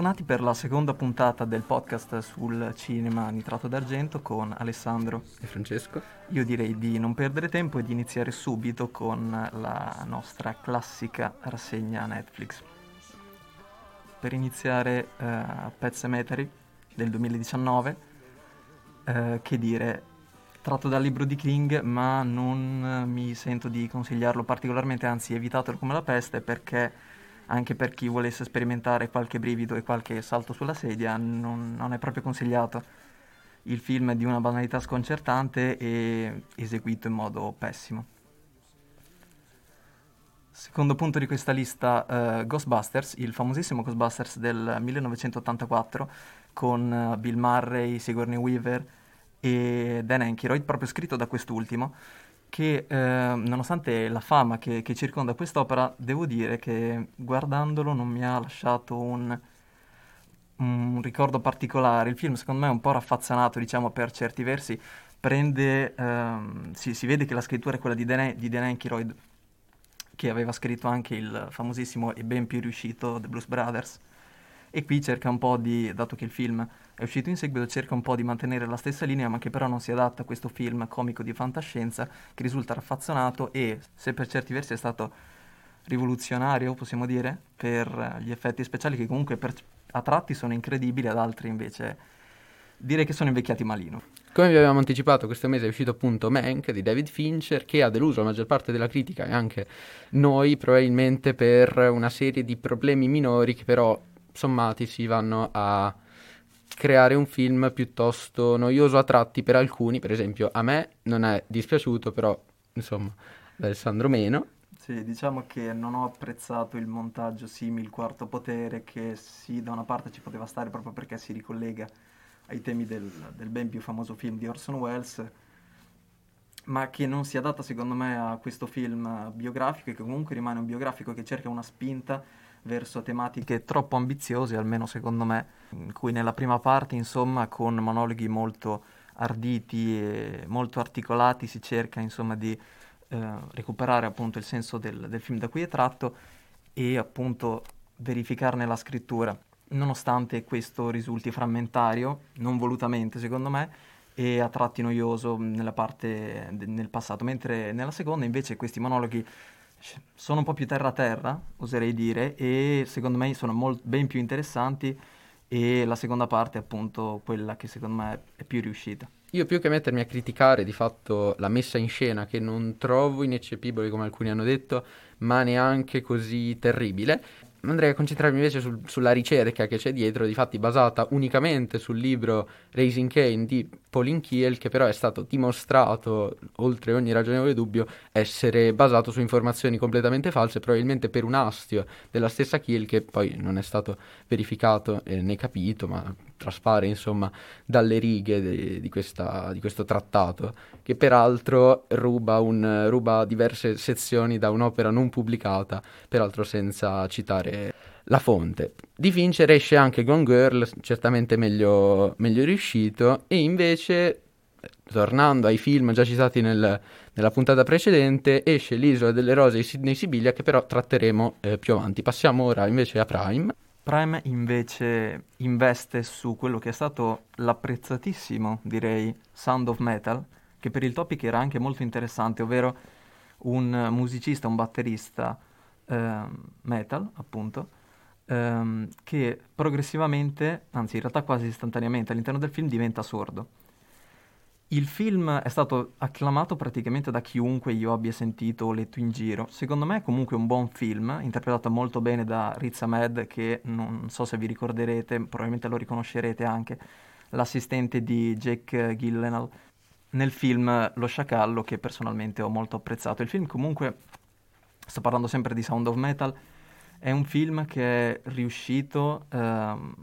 Bentornati per la seconda puntata del podcast sul cinema nitrato d'argento con Alessandro e Francesco. Io direi di non perdere tempo e di iniziare subito con la nostra classica rassegna Netflix. Per iniziare uh, Pet Cemetery del 2019, uh, che dire, tratto dal libro di King, ma non mi sento di consigliarlo particolarmente, anzi evitatelo come la peste perché anche per chi volesse sperimentare qualche brivido e qualche salto sulla sedia, non, non è proprio consigliato. Il film è di una banalità sconcertante e eseguito in modo pessimo. Secondo punto di questa lista, uh, Ghostbusters, il famosissimo Ghostbusters del 1984 con uh, Bill Murray, Sigourney Weaver e Dan Aykroyd, proprio scritto da quest'ultimo, che eh, nonostante la fama che, che, circonda quest'opera, devo dire che guardandolo non mi ha lasciato un, un, ricordo particolare. Il film secondo me è un po' raffazzanato, diciamo, per certi versi. Prende, ehm, si, si, vede che la scrittura è quella di Dan, di Dan Aykroyd, che aveva scritto anche il famosissimo e ben più riuscito The Blues Brothers. E qui cerca un po' di, dato che il film è uscito in seguito, cerca un po' di mantenere la stessa linea, ma che però non si adatta a questo film comico di fantascienza che risulta raffazzonato e, se per certi versi è stato rivoluzionario, possiamo dire, per gli effetti speciali che comunque per, a tratti sono incredibili, ad altri invece direi che sono invecchiati malino. Come vi avevamo anticipato, questo mese è uscito appunto Mank di David Fincher, che ha deluso la maggior parte della critica e anche noi, probabilmente per una serie di problemi minori che però sommati si vanno a creare un film piuttosto noioso a tratti per alcuni, per esempio a me non è dispiaciuto, però insomma Alessandro meno. Sì, diciamo che non ho apprezzato il montaggio simile il quarto potere, che sì, da una parte ci poteva stare proprio perché si ricollega ai temi del, del ben più famoso film di Orson Welles, ma che non si adatta secondo me a questo film biografico e che comunque rimane un biografico che cerca una spinta verso tematiche troppo ambiziose, almeno secondo me, in cui nella prima parte, insomma, con monologhi molto arditi e molto articolati si cerca, insomma, di eh, recuperare appunto il senso del, del film da cui è tratto e appunto verificarne la scrittura, nonostante questo risulti frammentario, non volutamente secondo me, e a tratti noioso nella parte de- nel passato, mentre nella seconda invece questi monologhi sono un po' più terra terra, oserei dire, e secondo me sono molt- ben più interessanti e la seconda parte è appunto quella che secondo me è più riuscita. Io più che mettermi a criticare di fatto la messa in scena che non trovo ineccepibile come alcuni hanno detto, ma neanche così terribile, andrei a concentrarmi invece sul, sulla ricerca che c'è dietro, di fatti basata unicamente sul libro Raising Kane di Pauline Kiel, che però è stato dimostrato, oltre ogni ragionevole dubbio, essere basato su informazioni completamente false, probabilmente per un astio della stessa Kiel, che poi non è stato verificato eh, né capito, ma traspare insomma dalle righe de, di, questa, di, questo trattato, che peraltro ruba, un, ruba diverse sezioni da un'opera non pubblicata, peraltro senza citare la fonte. Di Fincher esce anche Gone Girl, certamente meglio, meglio riuscito, e invece, tornando ai film già citati nel, nella puntata precedente, esce L'isola delle rose di Sidney Sibilia, che però tratteremo eh, più avanti. Passiamo ora invece a Prime. Prime invece investe su quello che è stato l'apprezzatissimo, direi, Sound of Metal, che per il topic era anche molto interessante, ovvero un musicista, un batterista eh, metal, appunto, ehm, che progressivamente, anzi in realtà quasi istantaneamente all'interno del film diventa sordo. Il film è stato acclamato praticamente da chiunque io abbia sentito o letto in giro. Secondo me è comunque un buon film, interpretato molto bene da Riz Ahmed, che non so se vi ricorderete, probabilmente lo riconoscerete anche, l'assistente di Jake Gyllenhaal nel film Lo Sciacallo, che personalmente ho molto apprezzato. Il film comunque, sto parlando sempre di Sound of Metal, È un film che è riuscito, ehm,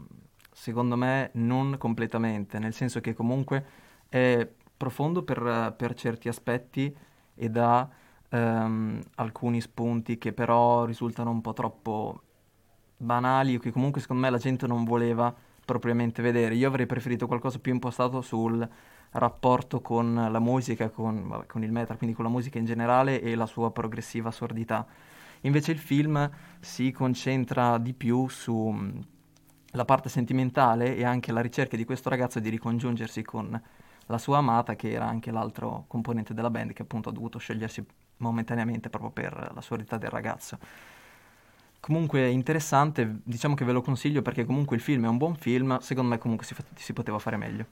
secondo me, non completamente, nel senso che comunque è profondo per, per certi aspetti e dà ehm, alcuni spunti che però risultano un po' troppo banali o che comunque secondo me la gente non voleva propriamente vedere. Io avrei preferito qualcosa più impostato sul rapporto con la musica, con, vabbè, con il metal, quindi con la musica in generale e la sua progressiva sordità. Invece il film si concentra di più su mm, la parte sentimentale e anche la ricerca di questo ragazzo di ricongiungersi con la sua amata, che era anche l'altro componente della band, che appunto ha dovuto scegliersi momentaneamente proprio per la sordità del ragazzo. Comunque interessante, diciamo che ve lo consiglio perché comunque il film è un buon film, secondo me comunque si, fa- si poteva fare meglio.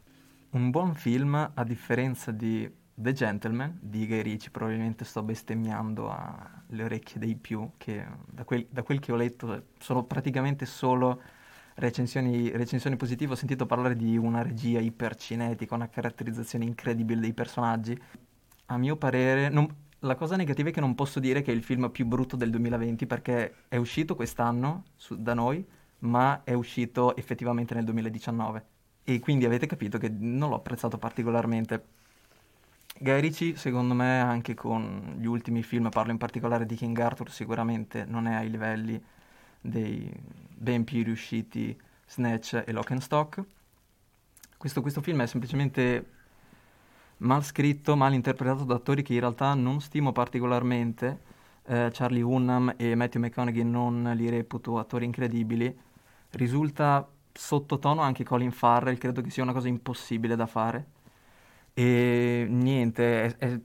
Un buon film, a differenza di The Gentleman di Guy Ritchie, probabilmente sto bestemmiando alle orecchie dei più, che da quel, da quel che ho letto sono praticamente solo recensioni, recensioni, positive. Ho sentito parlare di una regia ipercinetica, una caratterizzazione incredibile dei personaggi. A mio parere, non, la cosa negativa è che non posso dire che è il film più brutto del 2020 perché è uscito quest'anno su, da noi, ma è uscito effettivamente nel 2019. E quindi avete capito che non l'ho apprezzato particolarmente. Guy secondo me, anche con gli ultimi film, parlo in particolare di King Arthur, sicuramente non è ai livelli dei ben più riusciti Snatch e Lock and Stock. Questo, questo film è semplicemente mal scritto, mal interpretato da attori che in realtà non stimo particolarmente. Eh, Charlie Hunnam e Matthew McConaughey non li reputo attori incredibili. Risulta sottotono anche Colin Farrell, credo che sia una cosa impossibile da fare. E niente, è, è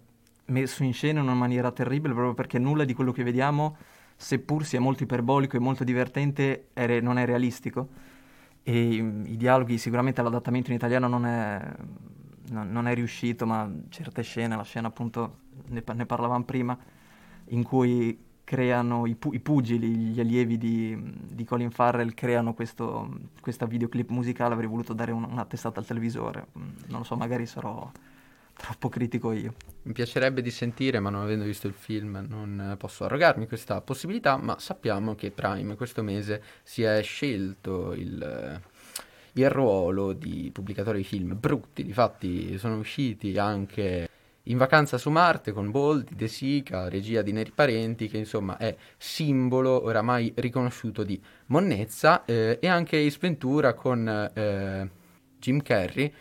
messo in scena in una maniera terribile proprio perché nulla di quello che vediamo, seppur sia molto iperbolico e molto divertente, è, non è realistico. E i dialoghi, sicuramente l'adattamento in italiano non è no, non è riuscito, ma certe scene, la scena appunto, ne, ne parlavamo prima, in cui creano i, pu- i pugili, gli allievi di, di, Colin Farrell creano questo, questa videoclip musicale, avrei voluto dare un, una testata al televisore, non lo so, magari sarò troppo critico io. Mi piacerebbe di sentire, ma non avendo visto il film non posso arrogarmi questa possibilità, ma sappiamo che Prime questo mese si è scelto il il ruolo di pubblicatore di film brutti, difatti sono usciti anche in vacanza su Marte con Boldi, De Sica, regia di Neri Parenti, che insomma è simbolo oramai riconosciuto di monnezza, eh, e anche Ace Ventura con eh, Jim Carrey,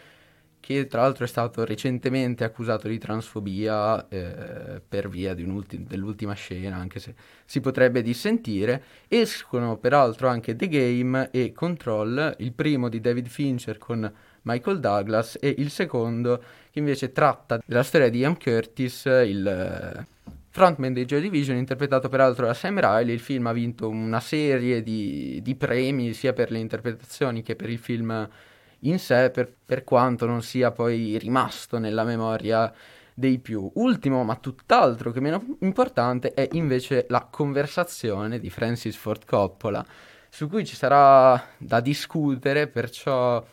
che tra l'altro è stato recentemente accusato di transfobia eh, per via dell'ultima scena, anche se si potrebbe dissentire. Escono peraltro anche The Game e Control, il primo di David Fincher con Michael Douglas e il secondo che invece tratta della storia di Ian Curtis, il eh, frontman dei Joy Division, interpretato peraltro da Sam Riley. Il film ha vinto una serie di, di premi sia per le interpretazioni che per il film in sé per, per quanto non sia poi rimasto nella memoria dei più. Ultimo, ma tutt'altro che meno importante, è invece la conversazione di Francis Ford Coppola, su cui ci sarà da discutere, perciò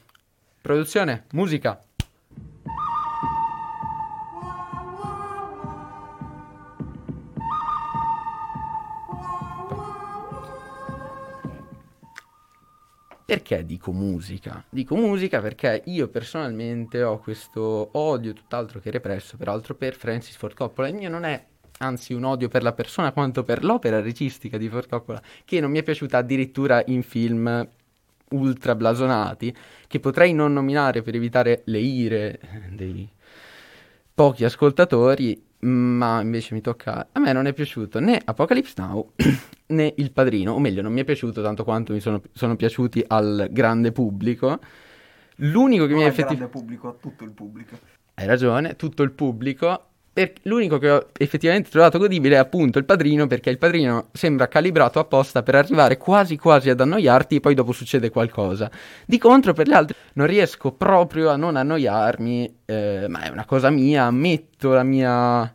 produzione, musica. Perché dico musica? Dico musica perché io personalmente ho questo odio tutt'altro che represso, peraltro, per Francis Ford Coppola. Il mio non è anzi un odio per la persona quanto per l'opera registica di Ford Coppola, che non mi è piaciuta addirittura in film ultra blasonati, che potrei non nominare per evitare le ire dei pochi ascoltatori, ma invece mi tocca... A me non è piaciuto né Apocalypse Now né Il Padrino, o meglio, non mi è piaciuto tanto quanto mi sono, sono piaciuti al grande pubblico. L'unico che non mi è effettivamente... grande pubblico, a tutto il pubblico. Hai ragione, tutto il pubblico. Per... L'unico che ho effettivamente trovato godibile è appunto il padrino, perché il padrino sembra calibrato apposta per arrivare quasi quasi ad annoiarti e poi dopo succede qualcosa. Di contro, per le altre non riesco proprio a non annoiarmi, eh, ma è una cosa mia, ammetto la mia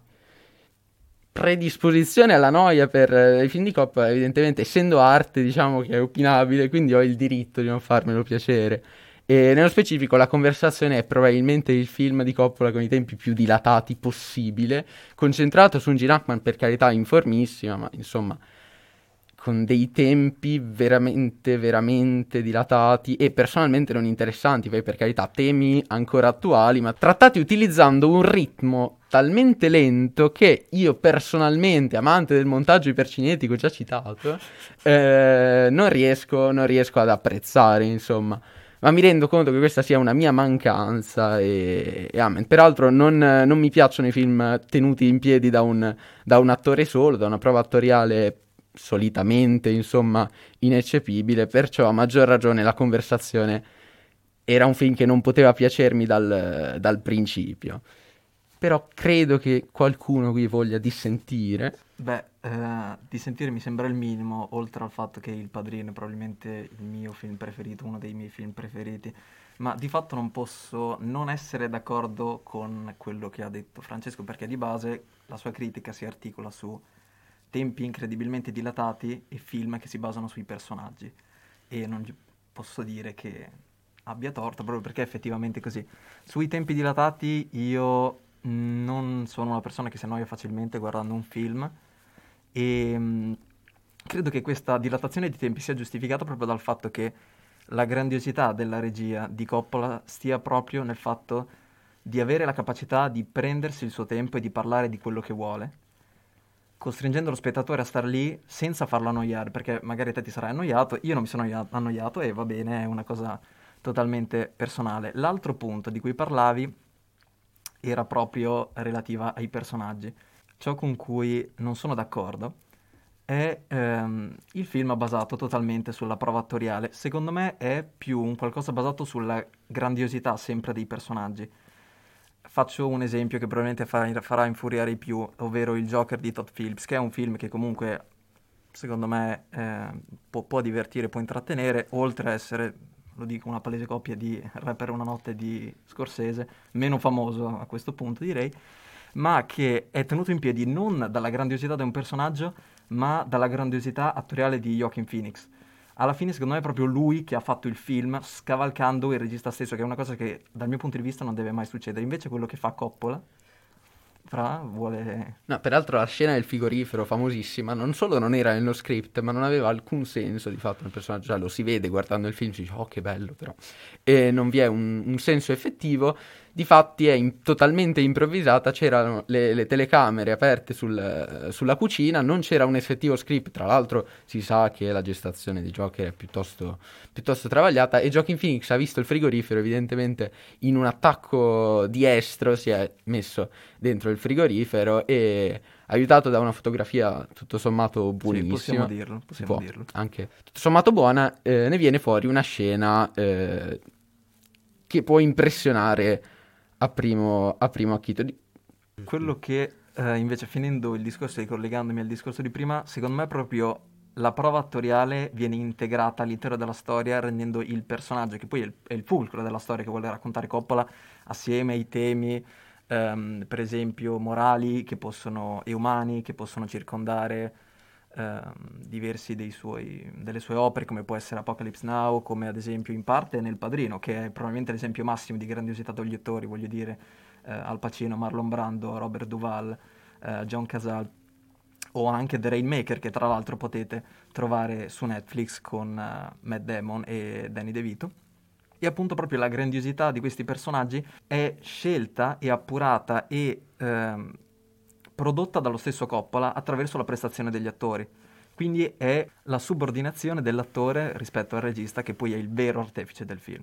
predisposizione alla noia per eh, i film di Coppola, evidentemente essendo arte, diciamo che è opinabile, quindi ho il diritto di non farmelo piacere. E nello specifico la conversazione è probabilmente il film di Coppola con i tempi più dilatati possibile, concentrato su un Gene Hackman per carità informissima, ma insomma con dei tempi veramente, veramente dilatati e personalmente non interessanti, poi per carità temi ancora attuali, ma trattati utilizzando un ritmo talmente lento che io personalmente, amante del montaggio ipercinetico già citato, eh, non, riesco, non riesco ad apprezzare, insomma ma mi rendo conto che questa sia una mia mancanza e, e amen. Peraltro non, non, mi piacciono i film tenuti in piedi da un, da un attore solo, da una prova attoriale solitamente, insomma, ineccepibile, perciò a maggior ragione la conversazione era un film che non poteva piacermi dal, dal principio. Però credo che qualcuno qui voglia dissentire. Beh, eh, dissentire mi sembra il minimo, oltre al fatto che Il Padrino è probabilmente il mio film preferito, uno dei miei film preferiti. Ma di fatto non posso non essere d'accordo con quello che ha detto Francesco, perché di base la sua critica si articola su tempi incredibilmente dilatati e film che si basano sui personaggi. E non posso dire che abbia torto, proprio perché è effettivamente così. Sui tempi dilatati io non sono una persona che si annoia facilmente guardando un film e mh, credo che questa dilatazione di tempi sia giustificata proprio dal fatto che la grandiosità della regia di Coppola stia proprio nel fatto di avere la capacità di prendersi il suo tempo e di parlare di quello che vuole costringendo lo spettatore a star lì senza farlo annoiare, perché magari te ti sarai annoiato, io non mi sono annoiato e va bene, è una cosa totalmente personale. L'altro punto di cui parlavi era proprio relativa ai personaggi. Ciò con cui non sono d'accordo è ehm, il film basato totalmente sulla prova attoriale. Secondo me è più un qualcosa basato sulla grandiosità sempre dei personaggi faccio un esempio che probabilmente farà, infuriare i più, ovvero il Joker di Todd Phillips, che è un film che comunque, secondo me, eh, può, può, divertire, può intrattenere, oltre a essere, lo dico, una palese coppia di Rapper Una notte di Scorsese, meno famoso a questo punto direi, ma che è tenuto in piedi non dalla grandiosità di un personaggio, ma dalla grandiosità attoriale di Joaquin Phoenix alla fine secondo me è proprio lui che ha fatto il film scavalcando il regista stesso, che è una cosa che dal mio punto di vista non deve mai succedere. Invece quello che fa Coppola, Fra, vuole... No, peraltro la scena del frigorifero, famosissima, non solo non era nello script, ma non aveva alcun senso di fatto nel personaggio. Cioè, lo si vede guardando il film, si dice, oh che bello però. E non vi è un, un senso effettivo Difatti è in, totalmente improvvisata, c'erano le, le telecamere aperte sul, sulla cucina, non c'era un effettivo script, tra l'altro si sa che la gestazione di Joker è piuttosto, piuttosto travagliata e Joaquin Phoenix ha visto il frigorifero evidentemente in un attacco di estro, si è messo dentro il frigorifero e aiutato da una fotografia tutto sommato buonissima. Sì, possiamo dirlo, possiamo Buo- dirlo. Anche tutto sommato buona, eh, ne viene fuori una scena eh, che può impressionare a primo, a primo acchito. Quello che eh, invece finendo il discorso e collegandomi al discorso di prima, secondo me proprio la prova attoriale viene integrata all'interno della storia rendendo il personaggio, che poi è il, è il fulcro della storia che vuole raccontare Coppola, assieme ai temi, ehm, per esempio, morali che possono, e umani che possono circondare diversi suoi, delle sue opere, come può essere Apocalypse Now, come ad esempio in parte nel Padrino, che è probabilmente l'esempio massimo di grandiosità degli attori, voglio dire, eh, Al Pacino, Marlon Brando, Robert Duval, eh, John Casal, o anche The Rainmaker, che tra l'altro potete trovare su Netflix con uh, Matt Damon e Danny DeVito. E appunto proprio la grandiosità di questi personaggi è scelta e appurata e ehm, prodotta dallo stesso Coppola attraverso la prestazione degli attori. Quindi è la subordinazione dell'attore rispetto al regista che poi è il vero artefice del film.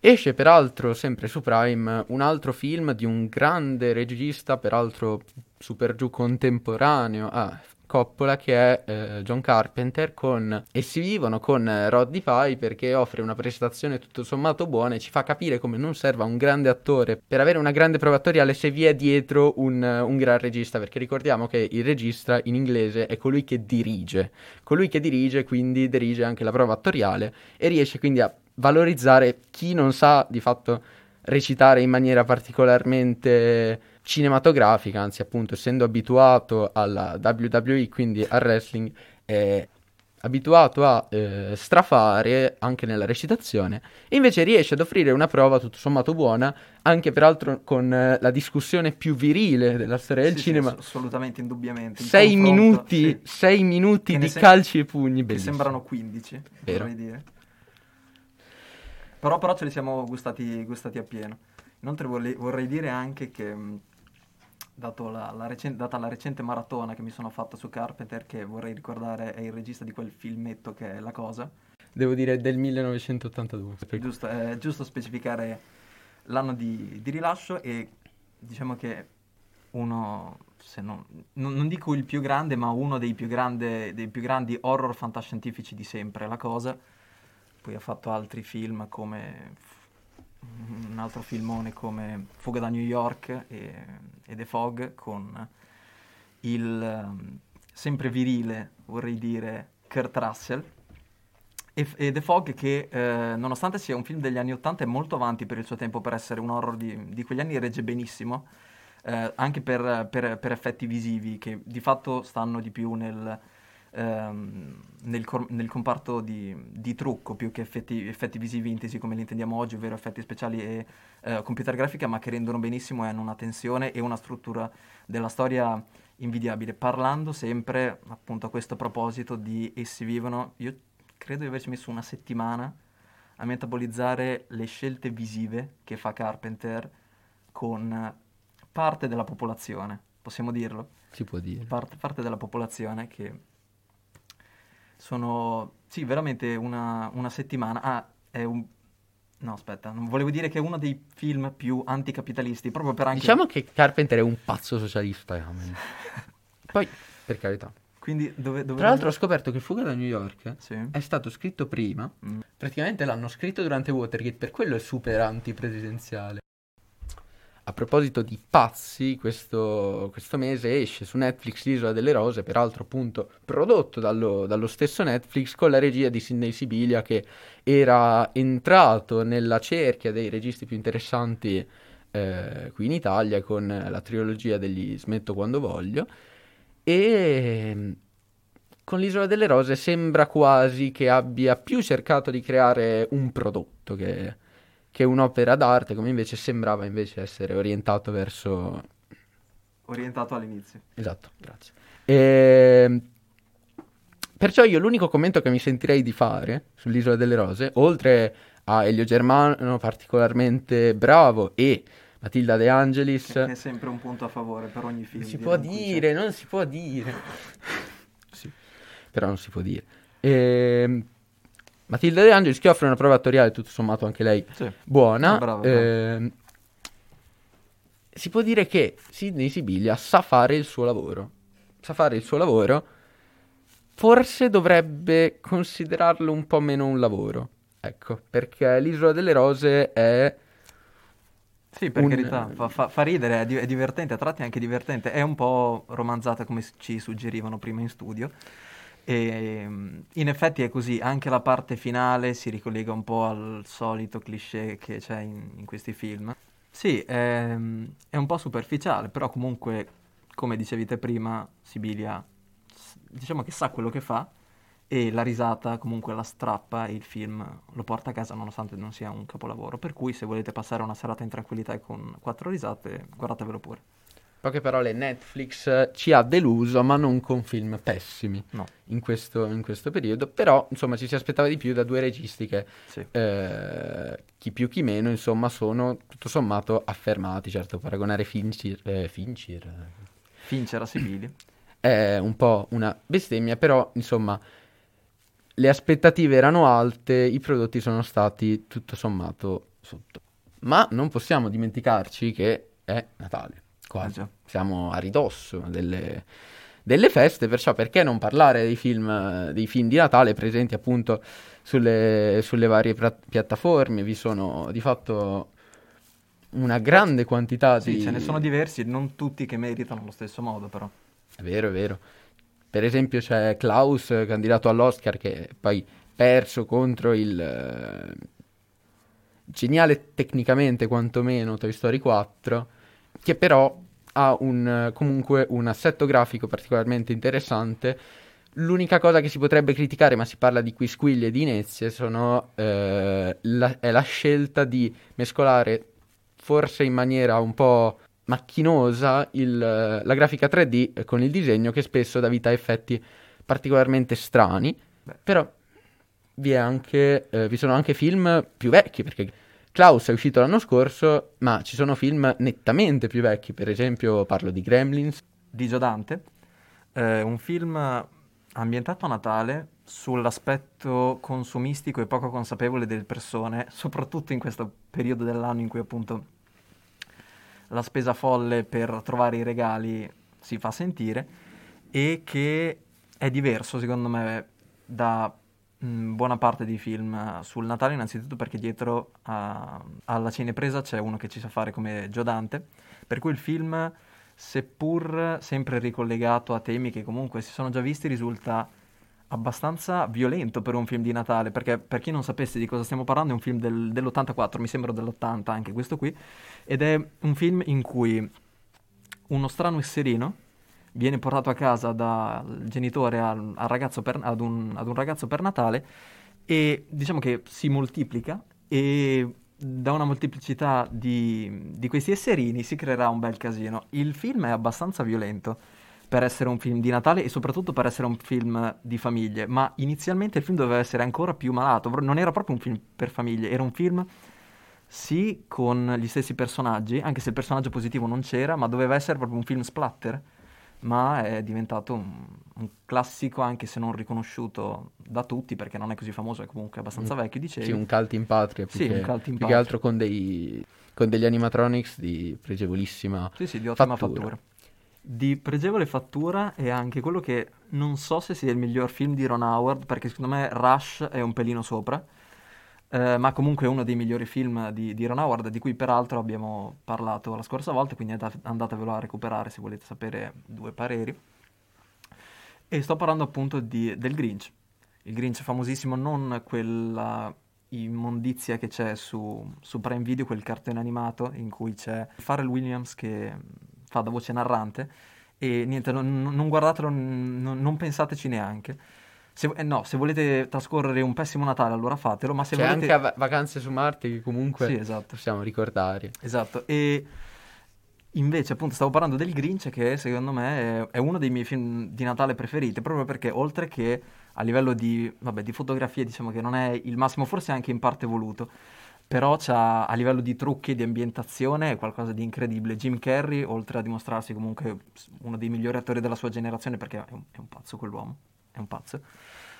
Esce peraltro sempre su Prime un altro film di un grande regista, peraltro super giù contemporaneo a Coppola che è eh, John Carpenter con Essi vivono con eh, Roddy Piper che offre una prestazione tutto sommato buona e ci fa capire come non serva un grande attore per avere una grande prova attoriale se vi è dietro un, un gran regista perché ricordiamo che il regista in inglese è colui che dirige. Colui che dirige quindi dirige anche la prova attoriale e riesce quindi a valorizzare chi non sa di fatto recitare in maniera particolarmente cinematografica, anzi appunto essendo abituato alla WWE, quindi al wrestling, eh, abituato a eh, strafare anche nella recitazione, e invece riesce ad offrire una prova tutto sommato buona, anche peraltro con eh, la discussione più virile della storia del Sì, sì, cinema. ass- assolutamente, indubbiamente. Sei minuti, sì, sei minuti di sem- calci e pugni, che bellissimo. sembrano 15, Vero. vorrei dire. Però, però ce li siamo gustati, gustati appieno. Inoltre vorrei, vorrei dire anche che, la, la recen- data la recente maratona che mi sono fatto su Carpenter, che vorrei ricordare è il regista di quel filmetto che è La Cosa, Devo dire del 1982. è giusto, è giusto specificare l'anno di, di rilascio e diciamo che uno, se non, non- non dico il più grande, ma uno dei più, grande- dei più grandi horror fantascientifici di sempre, La Cosa. Poi ha fatto altri film come un altro filmone come Fuga da New York e, e The Fog con il ehm, sempre virile, vorrei dire, Kurt Russell. E, The Fog che, eh, nonostante sia un film degli anni 80, è molto avanti per il suo tempo per essere un horror di, di quegli anni, regge benissimo, eh, anche per, per- per effetti visivi che di fatto stanno di più nel, ehm, nel, cor- nel comparto di, di trucco più che effetti, effetti visivi intesi come li intendiamo oggi, ovvero effetti speciali e eh, computer grafica, ma che rendono benissimo e hanno una tensione e una struttura della storia invidiabile. Parlando sempre, appunto, a questo proposito di Essi vivono, io credo di averci messo una settimana a metabolizzare le scelte visive che fa Carpenter con parte della popolazione, possiamo dirlo? Si può dire. Parte, parte della popolazione che sono, sì, veramente una, una settimana. Ah, è un... No, aspetta, non volevo dire che è uno dei film più anticapitalisti, proprio per anche... Diciamo che Carpenter è un pazzo socialista. amen. Poi, per carità. Quindi dove... dove Tra l'altro ho scoperto che Fuga da New York Sì. è stato scritto prima. Mm. Praticamente l'hanno scritto durante Watergate, per quello è super antipresidenziale. A proposito di pazzi, questo, questo mese esce su Netflix L'Isola delle Rose, peraltro appunto prodotto dallo, dallo stesso Netflix con la regia di Sidney Sibilia che era entrato nella cerchia dei registi più interessanti eh, qui in Italia con la trilogia degli Smetto quando voglio. E con l'Isola delle Rose sembra quasi che abbia più cercato di creare un prodotto che, che un'opera d'arte, come invece sembrava invece essere orientato verso... Orientato all'inizio. Esatto, grazie. Ehm, Perciò io l'unico commento che mi sentirei di fare sull'Isola delle Rose, oltre a Elio Germano particolarmente bravo e Matilda De Angelis... Che è sempre un punto a favore per ogni film. Si può dire, non si può dire. Sì, però non si può dire. Ehm, Matilda De Angelis che offre una prova attoriale tutto sommato anche lei Sì. buona. Ah, brava, Ehm, si può dire che Sidney Sibilia sa fare il suo lavoro. Sa fare il suo lavoro. Forse dovrebbe considerarlo un po' meno un lavoro. Ecco, perché l'Isola delle Rose è... Sì, per Un- carità, fa, fa- fa ridere, è, di- è divertente, a tratti è anche divertente, è un po' romanzata come ci suggerivano prima in studio. E mm, in effetti è così, anche la parte finale si ricollega un po' al solito cliché che c'è in, in questi film. Sì, è, è un po' superficiale, però comunque, come dicevi te prima, Sibilia, diciamo che sa quello che fa e la risata comunque la strappa e il film lo porta a casa nonostante non sia un capolavoro. Per cui se volete passare una serata in tranquillità e con quattro risate, guardatevelo pure. Poche parole, Netflix ci ha deluso, ma non con film pessimi No, in questo, in questo periodo. Però, insomma, ci si aspettava di più da due registi che, sì. eh, chi più chi meno, insomma, sono tutto sommato affermati. Certo, paragonare Fincher, eh, Fincher eh, Fincher a Sibilia. è un po' una bestemmia, però, insomma, le aspettative erano alte, i prodotti sono stati tutto sommato sotto. Ma non possiamo dimenticarci che è Natale, quasi. Eh. Siamo a ridosso delle, delle feste, perciò perché non parlare dei film, dei film di Natale presenti appunto sulle, sulle varie pra- piattaforme? Vi sono di fatto una grande quantità Sì, di... ce ne sono diversi, non tutti che meritano allo stesso modo, però. È vero, è vero. Per esempio c'è Klaus, candidato all'Oscar, che poi perso contro il eh, geniale tecnicamente quantomeno Toy Story 4, che però ha un, comunque un assetto grafico particolarmente interessante, L'unica cosa che si potrebbe criticare, ma si parla di quisquiglie e di inezie, sono, eh, la, è la scelta di mescolare, forse in maniera un po' macchinosa, il, la grafica 3D con il disegno che spesso dà vita a effetti particolarmente strani. Beh. Però vi, anche, eh, vi sono anche film più vecchi, perché Klaus è uscito l'anno scorso, ma ci sono film nettamente più vecchi, per esempio parlo di Gremlins. Di Giodante, eh, un film ambientato a Natale sull'aspetto consumistico e poco consapevole delle persone, soprattutto in questo periodo dell'anno in cui appunto la spesa folle per trovare i regali si fa sentire e che è diverso secondo me da mm, buona parte dei film sul Natale, innanzitutto perché dietro a, alla cinepresa c'è uno che ci sa fare come Gio Dante, per cui il film, seppur sempre ricollegato a temi che comunque si sono già visti, risulta abbastanza violento per un film di Natale, perché per chi non sapesse di cosa stiamo parlando è un film del, dell'84, mi sembra dell'80 anche questo qui, ed è un film in cui uno strano esserino viene portato a casa dal genitore al, al per, ad, un, ad un ragazzo per Natale e diciamo che si moltiplica e da una molteplicità di, di, questi esserini si creerà un bel casino. Il film è abbastanza violento per essere un film di Natale e soprattutto per essere un film di famiglie, ma inizialmente il film doveva essere ancora più malato, non era proprio un film per famiglie, era un film sì con gli stessi personaggi, anche se il personaggio positivo non c'era, ma doveva essere proprio un film splatter ma è diventato un, un, classico anche se non riconosciuto da tutti perché non è così famoso, è comunque abbastanza vecchio, dicevi. Sì, un cult in patria, più, sì, che, cult in più patria. che altro con, dei, con, degli animatronics di pregevolissima Sì, sì, di ottima fattura. fattura. Di pregevole fattura è anche quello che non so se sia il miglior film di Ron Howard perché secondo me Rush è un pelino sopra eh, ma comunque è uno dei migliori film di, di, Ron Howard, di cui peraltro abbiamo parlato la scorsa volta, quindi andatevelo a recuperare se volete sapere due pareri. E sto parlando appunto di, del Grinch. Il Grinch famosissimo, non quella immondizia che c'è su, su Prime Video, quel cartone animato in cui c'è Pharrell Williams che fa da voce narrante. E niente, non, non guardatelo, non, non pensateci neanche se, eh, no, se volete trascorrere un pessimo Natale, allora fatelo. Ma se C'è volete... anche Vacanze su Marte che comunque sì, esatto. possiamo ricordare. Esatto. E invece, appunto, stavo parlando del Grinch, che secondo me è, è, uno dei miei film di Natale preferiti, proprio perché oltre che a livello di, vabbè, di fotografia, diciamo che non è il massimo, forse anche in parte voluto. Però c'ha, a livello di trucchi e di ambientazione è qualcosa di incredibile. Jim Carrey, oltre a dimostrarsi comunque uno dei migliori attori della sua generazione, perché è un, è un pazzo quell'uomo, è un pazzo,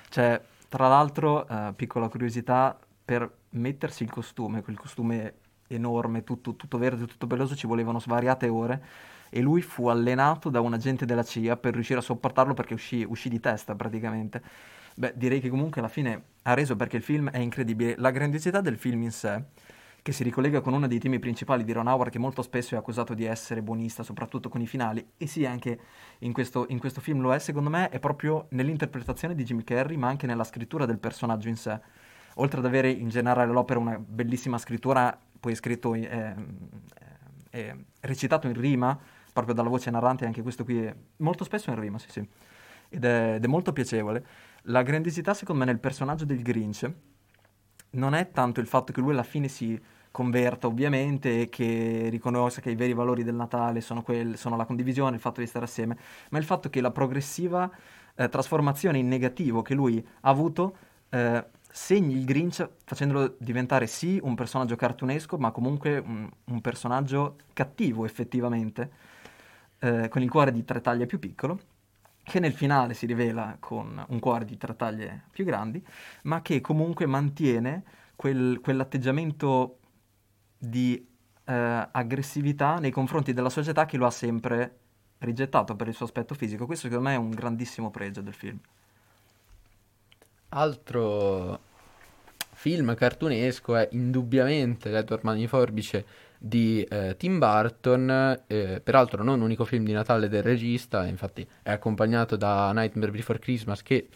cioè, tra l'altro, eh, piccola curiosità, per mettersi il costume, quel costume enorme, tutto, tutto verde, tutto peloso, ci volevano svariate ore e lui fu allenato da un agente della CIA per riuscire a sopportarlo perché uscì, uscì di testa praticamente. Beh, direi che comunque alla fine ha reso perché il film è incredibile. La grandiosità del film in sé che si ricollega con uno dei temi principali di Ron Howard, che molto spesso è accusato di essere buonista, soprattutto con i finali, e sì, anche in questo, in questo film lo è, secondo me, è proprio nell'interpretazione di Jim Carrey, ma anche nella scrittura del personaggio in sé. Oltre ad avere in generale l'opera una bellissima scrittura, poi scritto, eh, è, è recitato in rima, proprio dalla voce narrante, anche questo qui è molto spesso in rima, sì sì, ed è, ed è molto piacevole. La grandiosità, secondo me, nel personaggio del Grinch non è tanto il fatto che lui alla fine si converta ovviamente e che riconosca che i veri valori del Natale sono, quel, sono la condivisione, il fatto di stare assieme, ma il fatto che la progressiva eh, trasformazione in negativo che lui ha avuto eh, segni il Grinch facendolo diventare sì un personaggio cartunesco, ma comunque un, un personaggio cattivo effettivamente, eh, con il cuore di tre taglie più piccolo che nel finale si rivela con un cuore di tre taglie più grandi, ma che comunque mantiene quel, quell'atteggiamento di eh, aggressività nei confronti della società che lo ha sempre rigettato per il suo aspetto fisico. Questo secondo me è un grandissimo pregio del film. Altro film cartunesco è indubbiamente Edward Mani Forbice di eh, Tim Burton, eh, peraltro non unico film di Natale del regista, infatti è accompagnato da Nightmare Before Christmas che,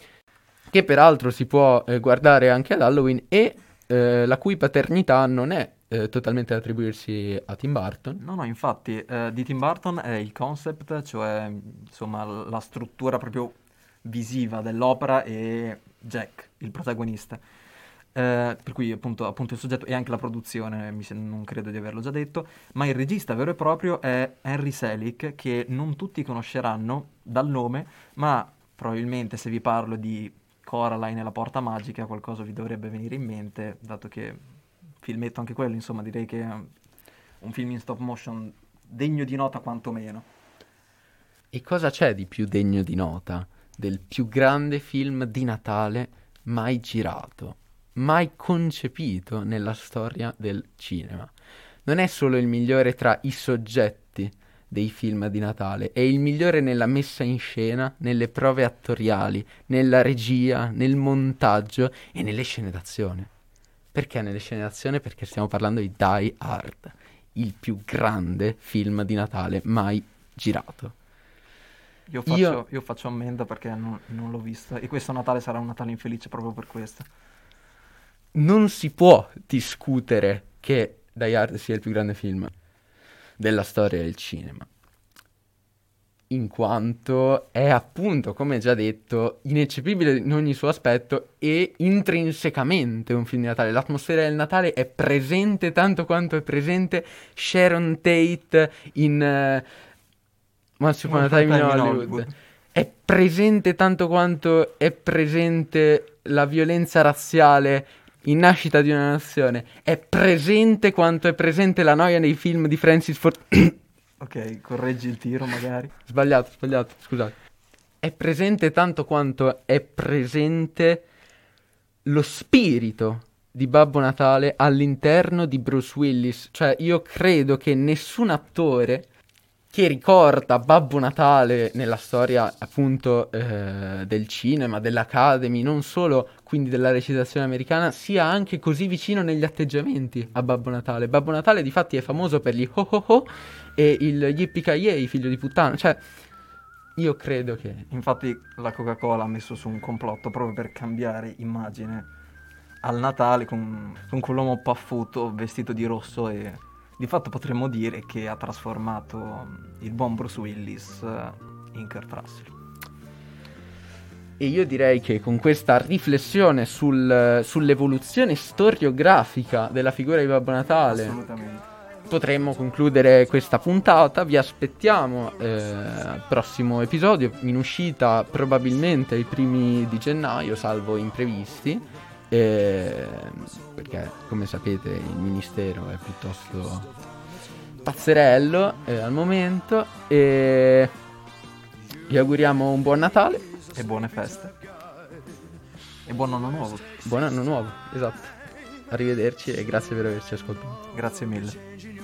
che peraltro si può eh, guardare anche ad Halloween e eh, la cui paternità non è eh, totalmente da attribuirsi a Tim Burton. No, no, infatti eh, di Tim Burton è il concept, cioè insomma la struttura proprio visiva dell'opera e Jack, il protagonista. Eh, per cui appunto, appunto, il soggetto e anche la produzione, mi, non credo di averlo già detto, ma il regista vero e proprio è Henry Selick, che non tutti conosceranno dal nome, ma probabilmente se vi parlo di Coraline e la porta magica qualcosa vi dovrebbe venire in mente, dato che filmetto anche quello, insomma direi che è un film in stop motion degno di nota quantomeno. E cosa c'è di più degno di nota del più grande film di Natale mai girato? Mai concepito nella storia del cinema. Non è solo il migliore tra i soggetti dei film di Natale, è il migliore nella messa in scena, nelle prove attoriali, nella regia, nel montaggio e nelle scene d'azione. Perché nelle scene d'azione? Perché stiamo parlando di Die Hard, il più grande film di Natale mai girato. Io faccio, io... io faccio ammenda perché non, non l'ho visto e questo Natale sarà un Natale infelice proprio per questo non si può discutere che Die Hard sia il più grande film della storia del cinema. In quanto è appunto, come già detto, ineccepibile in ogni suo aspetto e intrinsecamente un film di Natale. L'atmosfera del Natale è presente tanto quanto è presente Sharon Tate in uh, Once Upon a Time in Hollywood. Hollywood. È presente tanto quanto è presente la violenza razziale in Nascita di una nazione è presente quanto è presente la noia nei film di Francis Ford... ok, correggi il tiro magari. Sbagliato, sbagliato, scusate. È presente tanto quanto è presente lo spirito di Babbo Natale all'interno di Bruce Willis. Cioè, io credo che nessun attore che ricorda Babbo Natale nella storia appunto eh, del cinema, dell'Academy, non solo quindi della recitazione americana, sia anche così vicino negli atteggiamenti a Babbo Natale. Babbo Natale di fatti è famoso per gli ho ho ho e il yippee figlio di puttana, cioè io credo che... Infatti la Coca-Cola ha messo su un complotto proprio per cambiare immagine al Natale con, con quell'uomo paffuto vestito di rosso e di fatto potremmo dire che ha trasformato il buon Bruce Willis eh, in Kurt Russell. E io direi che con questa riflessione sul, sull'evoluzione storiografica della figura di Babbo Natale potremmo concludere questa puntata. Vi aspettiamo eh, al prossimo episodio, in uscita probabilmente ai primi di gennaio, salvo imprevisti. Eh, perché come sapete il ministero è piuttosto pazzerello eh, al momento e vi auguriamo un buon Natale e buone feste. E buon anno nuovo. Buon anno nuovo esatto. Arrivederci e grazie per averci ascoltato. Grazie mille